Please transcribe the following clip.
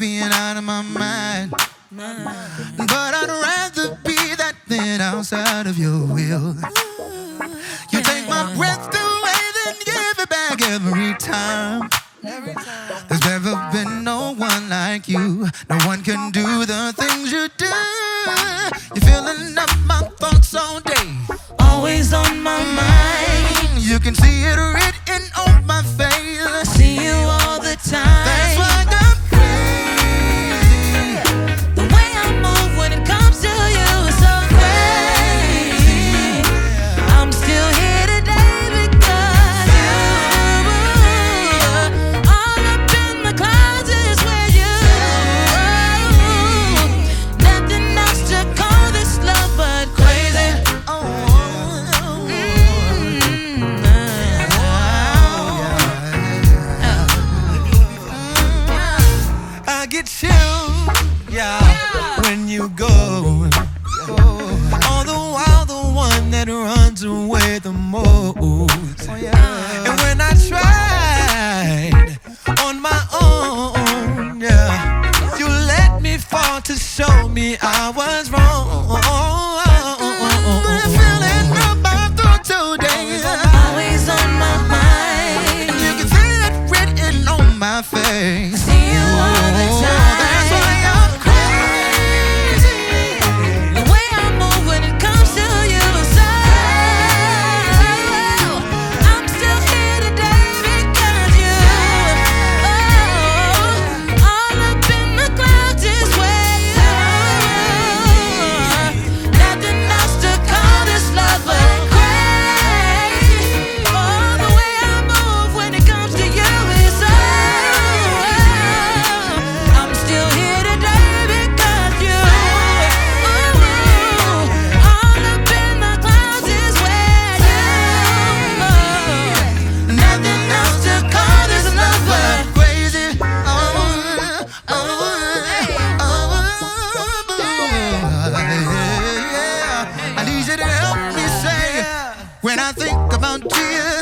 being out of my mind. But I'd rather be that than outside of your will. You take my breath away, then give it back every time. There's never been no one like you. No one can do the things you do. You're filling up my thoughts all day. Always on my mind. You can see it written on my face. Get yeah, when you go. All the while, the one that runs away the most. Oh, and when I tried on my own, yeah, you let me fall to show me I was wrong. Mm, I'm feeling about through today. Always on my mind. dear